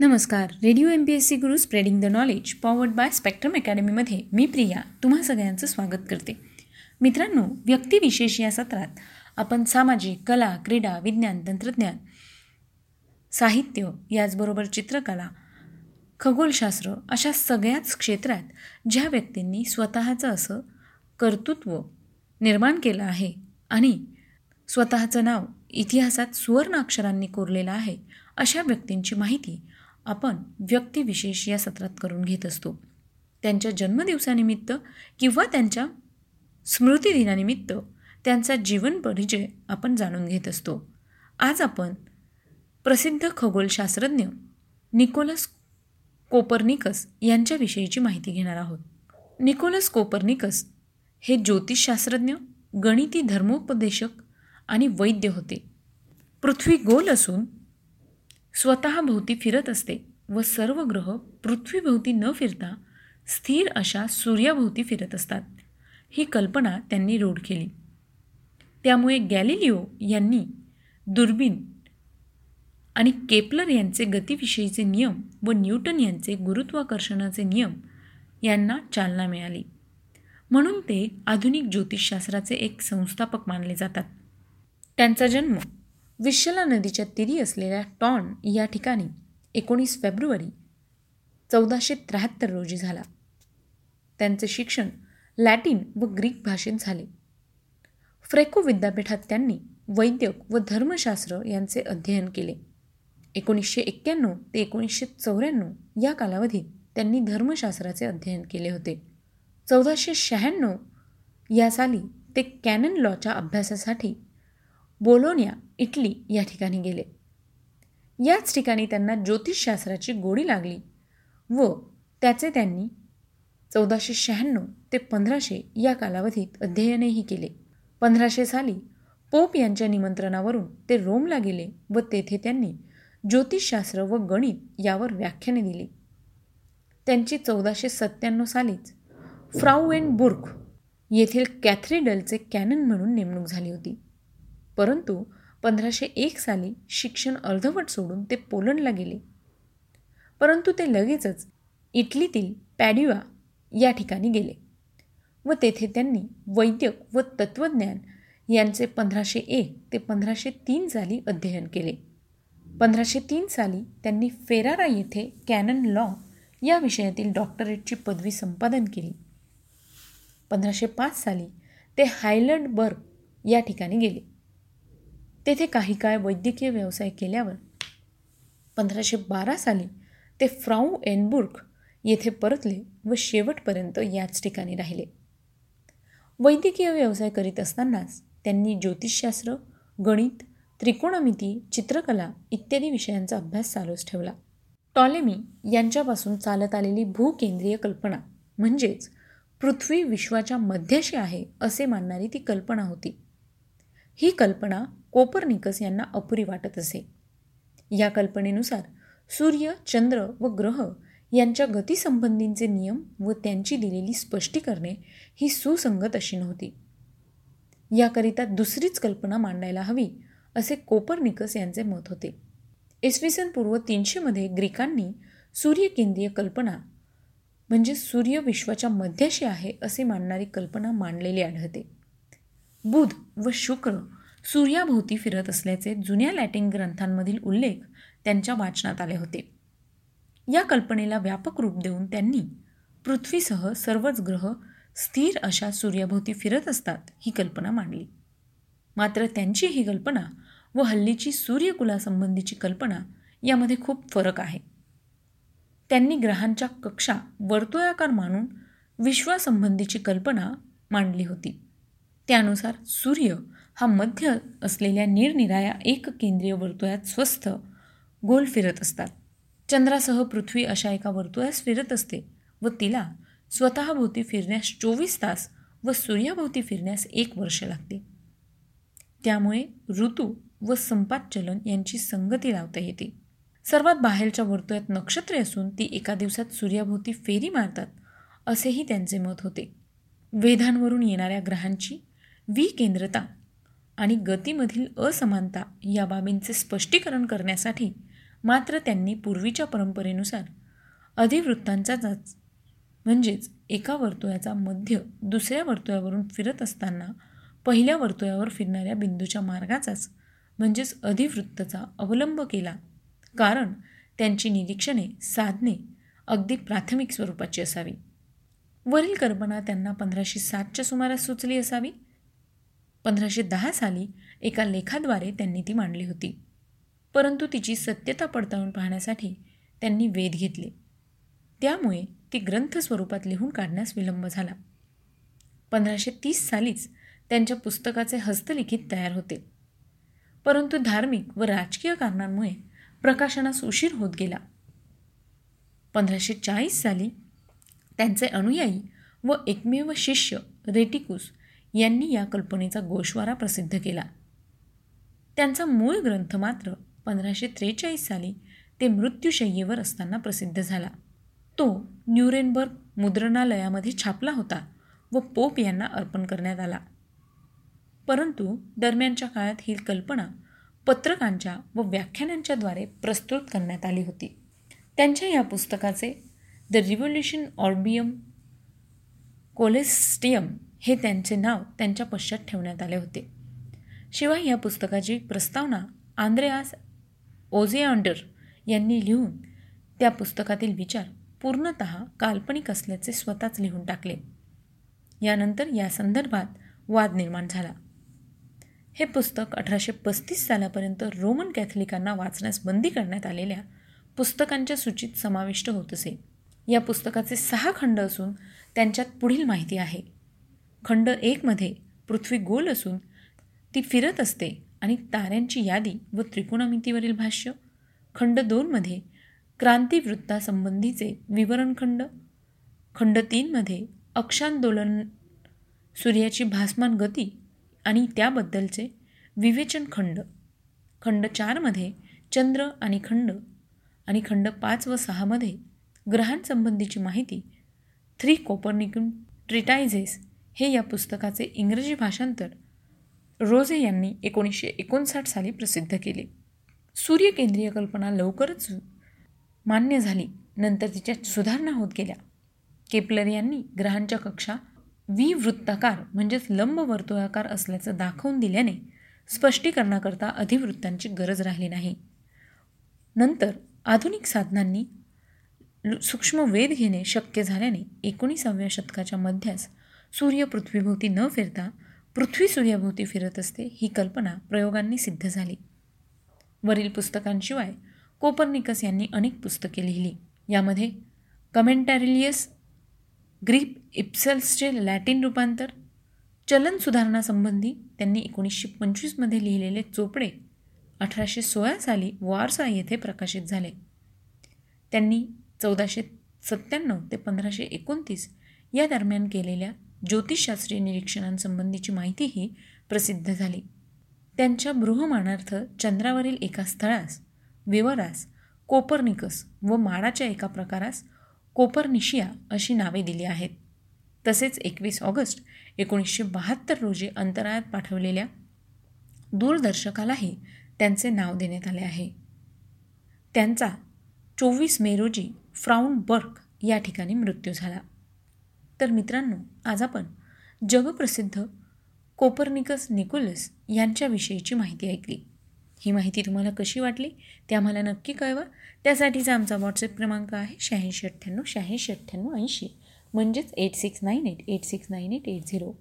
नमस्कार. Radio M P S C Guru spreading the knowledge powered by spectrum अकॅडमीमध्ये मी प्रिया तुम्हा सगळ्यांचं स्वागत करते. मित्रांनो व्यक्तिविशेष या सत्रात आपण सामाजिक कला क्रीडा विज्ञान तंत्रज्ञान साहित्य याचबरोबर चित्रकला खगोलशास्त्र अशा सगळ्याच क्षेत्रात ज्या व्यक्तींनी स्वतःचं असं कर्तृत्व निर्माण केलं आहे आणि स्वतःचं नाव इतिहासात सुवर्ण अक्षरांनी कोरलेलं आहे अशा व्यक्तींची माहिती आपण व्यक्तिविशेष या सत्रात करून घेत असतो. त्यांच्या जन्मदिवसानिमित्त किंवा त्यांच्या स्मृतिदिनानिमित्त त्यांचा जीवन परिचय आपण जाणून घेत असतो. आज आपण प्रसिद्ध खगोलशास्त्रज्ञ निकोलस कोपर्निकस यांच्याविषयीची माहिती घेणार आहोत. निकोलस कोपर्निकस हे ज्योतिषशास्त्रज्ञ गणिती धर्मोपदेशक आणि वैद्य होते. पृथ्वी गोल असून स्वतःभोवती फिरत असते व सर्व ग्रह पृथ्वीभोवती न फिरता स्थिर अशा सूर्याभोवती फिरत असतात. ही कल्पना त्यांनी रूढ केली. त्यामुळे गॅलिलिओ यांनी दुर्बीन आणि केपलर यांचे गतीविषयीचे नियम व न्यूटन यांचे गुरुत्वाकर्षणाचे नियम यांना चालना मिळाली. म्हणून ते आधुनिक ज्योतिषशास्त्राचे एक संस्थापक मानले जातात. त्यांचा जन्म विश्वला नदीच्या तीरी असलेल्या टॉन या ठिकाणी एकोणीस फेब्रुवारी चौदाशे त्र्याहत्तर रोजी झाला. त्यांचे शिक्षण लॅटिन व ग्रीक भाषेत झाले. फ्रेको विद्यापीठात त्यांनी वैद्यक व धर्मशास्त्र यांचे अध्ययन केले. एकोणीसशे एक्क्याण्णव ते एकोणीसशे चौऱ्याण्णव या कालावधीत त्यांनी धर्मशास्त्राचे अध्ययन केले होते. चौदाशे शहाण्णव या साली ते कॅनन लॉच्या अभ्यासासाठी बोलोनिया इटली या ठिकाणी गेले. याच ठिकाणी त्यांना ज्योतिषशास्त्राची गोडी लागली व त्याचे त्यांनी चौदाशे शहाण्णव ते पंधराशे या कालावधीत अध्ययनही केले. पंधराशे साली पोप यांच्या निमंत्रणावरून ते रोमला गेले व तेथे त्यांनी ज्योतिषशास्त्र व गणित यावर व्याख्याने दिली. त्यांची चौदाशे सत्त्याण्णव सालीच फ्राउएनबुर्ग येथील कॅथरीडलचे कॅनन म्हणून नेमणूक झाली होती. परंतु पंधराशे एक साली शिक्षण अर्धवट सोडून ते पोलंडला गेले. परंतु ते लगेचच इटलीतील पॅड्युआ या ठिकाणी गेले व तेथे त्यांनी वैद्यक व तत्त्वज्ञान यांचे पंधराशे एक ते पंधराशे तीन साली अध्ययन केले. पंधराशे तीन साली त्यांनी फेरारा येथे कॅनन लॉ या विषयातील डॉक्टरेटची पदवी संपादन केली. पंधराशे पाच साली ते हायलंडबर्ग या ठिकाणी गेले. तेथे काही काळ वैद्यकीय व्यवसाय केल्यावर पंधराशे बारा साली ते फ्राऊ एनबुर्ग येथे परतले व शेवटपर्यंत याच ठिकाणी राहिले. वैद्यकीय व्यवसाय करीत असतानाच त्यांनी ज्योतिषशास्त्र गणित त्रिकोणमिती चित्रकला इत्यादी विषयांचा अभ्यास चालूच ठेवला. टॉलेमी यांच्यापासून चालत आलेली भूकेंद्रीय कल्पना म्हणजेच पृथ्वी विश्वाच्या मध्याशी आहे असे मानणारी ती कल्पना होती. ही कल्पना कोपरनिकस यांना अपुरी वाटत असे. या कल्पनेनुसार सूर्य चंद्र व ग्रह यांच्या गतीसंबंधींचे नियम व त्यांची दिलेली स्पष्टीकरणे ही सुसंगत अशी नव्हती. याकरिता दुसरीच कल्पना मांडायला हवी असे कोपरनिकस यांचे मत होते. इसवी सन पूर्व तीनशेमध्ये ग्रीकांनी सूर्यकेंद्रीय कल्पना म्हणजे सूर्य विश्वाच्या मध्याशी आहे असे मांडणारी कल्पना मांडलेली आढळते. बुध व शुक्र सूर्याभोवती फिरत असल्याचे जुन्या लॅटिन ग्रंथांमधील उल्लेख त्यांच्या वाचनात आले होते. या कल्पनेला व्यापक रूप देऊन त्यांनी पृथ्वीसह सर्वच ग्रह स्थिर अशा सूर्याभोवती फिरत असतात ही कल्पना मांडली. मात्र त्यांची ही कल्पना व हल्लीची सूर्यकुलासंबंधीची कल्पना यामध्ये खूप फरक आहे. त्यांनी ग्रहांच्या कक्षा वर्तुळाकार मानून विश्वासंबंधीची कल्पना मांडली होती. त्यानुसार सूर्य हा मध्य असलेल्या निरनिराया एक केंद्रीय वर्तुळात स्वस्थ गोल फिरत असतात. चंद्रासह पृथ्वी अशा एका वर्तुळास फिरत असते व तिला स्वतःभोवती फिरण्यास चोवीस तास व सूर्याभोवती फिरण्यास एक वर्ष लागते. त्यामुळे ऋतू व संपात चलन यांची संगती लावता येते. सर्वात बाहेरच्या वर्तुळात नक्षत्रे असून ती एका दिवसात सूर्याभोवती फेरी मारतात असेही त्यांचे मत होते. वेधांवरून येणाऱ्या ग्रहांची विकेंद्रता आणि गतीमधील असमानता या बाबींचे स्पष्टीकरण करण्यासाठी मात्र त्यांनी पूर्वीच्या परंपरेनुसार अधिवृत्तांचाच म्हणजेच एका वर्तुळाचा मध्य दुसऱ्या वर्तुळावरून फिरत असताना पहिल्या वर्तुळावर फिरणाऱ्या बिंदूच्या मार्गाचाच म्हणजेच अधिवृत्तचा अवलंब केला. कारण त्यांची निरीक्षणे साधने अगदी प्राथमिक स्वरूपाची असावी. वरील कल्पना त्यांना पंधराशे सातच्या सुमारास सुचली असावी. पंधराशे दहा साली एका लेखाद्वारे त्यांनी ती मांडली होती. परंतु तिची सत्यता पडताळून पाहण्यासाठी त्यांनी वेध घेतले. त्यामुळे ती ग्रंथ स्वरूपात लिहून काढण्यास विलंब झाला. पंधराशे तीस सालीच त्यांच्या पुस्तकाचे हस्तलिखित तयार होते. परंतु धार्मिक व राजकीय कारणांमुळे प्रकाशनास उशीर होत गेला. पंधराशे चाळीस साली त्यांचे अनुयायी व एकमेव शिष्य रेटिकुस यांनी या कल्पनेचा गोषवारा प्रसिद्ध केला. त्यांचा मूळ ग्रंथ मात्र पंधराशे त्रेचाळीस साली ते मृत्यूशय्येवर असताना प्रसिद्ध झाला. तो न्यूरेनबर्ग मुद्रणालयामध्ये छापला होता व पोप यांना अर्पण करण्यात आला. परंतु दरम्यानच्या काळात ही कल्पना पत्रकांच्या व व्याख्यानांच्याद्वारे प्रस्तुत करण्यात आली होती. त्यांच्या या पुस्तकाचे द रिव्होल्युशन ऑर्बियम कोलेस्टियम हे त्यांचे नाव त्यांच्या पश्चात ठेवण्यात आले होते. शिवाय या पुस्तकाची प्रस्तावना आंद्रेआस ओझेअंडर यांनी लिहून त्या पुस्तकातील विचार पूर्णत काल्पनिक असल्याचे स्वतःच लिहून टाकले. यानंतर या संदर्भात वाद निर्माण झाला. हे पुस्तक अठराशे पस्तीस सालापर्यंत रोमन कॅथलिकांना वाचण्यास बंदी करण्यात आलेल्या पुस्तकांच्या सूचीत समाविष्ट होत असे. या पुस्तकाचे सहा खंड असून त्यांच्यात पुढील माहिती आहे. खंड एकमध्ये पृथ्वी गोल असून ती फिरत असते आणि ताऱ्यांची यादी व त्रिकोणामितीवरील भाष्य. खंड दोनमध्ये क्रांतीवृत्तासंबंधीचे विवरणखंड खंड. तीनमध्ये अक्षांदोलन सूर्याची भासमान गती आणि त्याबद्दलचे विवेचन खंड. खंड चारमध्ये चंद्र आणि खंड आणि खंड पाच व सहामध्ये ग्रहांसंबंधीची माहिती थ्री कोपर्निकन ट्रिटायझेस हे या पुस्तकाचे इंग्रजी भाषांतर रोझे यांनी एकोणीसशे एकोणसाठ साली प्रसिद्ध केले. सूर्यकेंद्रीय कल्पना लवकरच मान्य झाली. नंतर तिच्यात सुधारणा होत गेल्या. केपलर यांनी ग्रहांच्या कक्षा विवृत्ताकार म्हणजेच लंबवर्तुळाकार असल्याचं दाखवून दिल्याने स्पष्टीकरणाकरता अधिवृत्तांची गरज राहिली नाही. नंतर आधुनिक साधनांनी सूक्ष्म वेध घेणे शक्य झाल्याने एकोणीसाव्या शतकाच्या मध्यास सूर्य पृथ्वीभोवती न फिरता पृथ्वी सूर्याभोवती फिरत असते ही कल्पना प्रयोगांनी सिद्ध झाली. वरील पुस्तकांशिवाय कोपर्निकस यांनी अनेक पुस्तके लिहिली. यामध्ये कमेंटॅरिलियस ग्रीप इप्सल्सचे लॅटिन रूपांतर चलन सुधारणासंबंधी त्यांनी एकोणीसशे पंचवीसमध्ये लिहिलेले चोपडे अठराशे सोळा साली वारसा येथे प्रकाशित झाले. त्यांनी चौदाशे सत्त्याण्णव ते पंधराशे एकोणतीस या दरम्यान केलेल्या ज्योतिषशास्त्रीय निरीक्षणांसंबंधीची माहितीही प्रसिद्ध झाली. त्यांच्या बृहमानार्थ चंद्रावरील एका स्थळास विवरास कोपर्निकस व माडाच्या एका प्रकारास कोपरनिशिया अशी नावे दिली आहेत. तसेच एकवीस ऑगस्ट एकोणीसशे बहात्तर रोजी अंतराळात पाठवलेल्या दूरदर्शकालाही त्यांचे नाव देण्यात आले आहे. त्यांचा चोवीस मे रोजी फ्राऊंडबर्ग या ठिकाणी मृत्यू झाला. तर मित्रांनो आज आपण जगप्रसिद्ध कोपरनिकस निकोलस यांच्याविषयीची माहिती ऐकली. ही माहिती तुम्हाला कशी वाटली ते आम्हाला नक्की कळवा. त्यासाठीचा आमचा व्हॉट्सअप क्रमांक आहे शहाऐंशी अठ्ठ्याण्णव शहाऐंशी अठ्ठ्याण्णव ऐंशी. म्हणजेच eight six nine eight eight six nine eight eight zero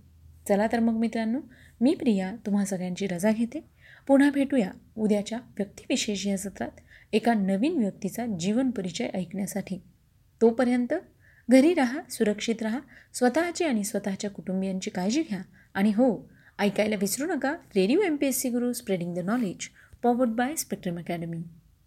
चला तर मग मित्रांनो मी प्रिया तुम्हा सगळ्यांची रजा घेते. पुन्हा भेटूया उद्याच्या व्यक्तिविशेष या सत्रात एका नवीन व्यक्तीचा जीवन परिचय ऐकण्यासाठी. तोपर्यंत घरी राहा सुरक्षित राहा स्वतःची आणि स्वतःच्या कुटुंबियांची काळजी घ्या. आणि हो ऐकायला विसरू नका radio M P S C Guru spreading the knowledge powered by Spectrum academy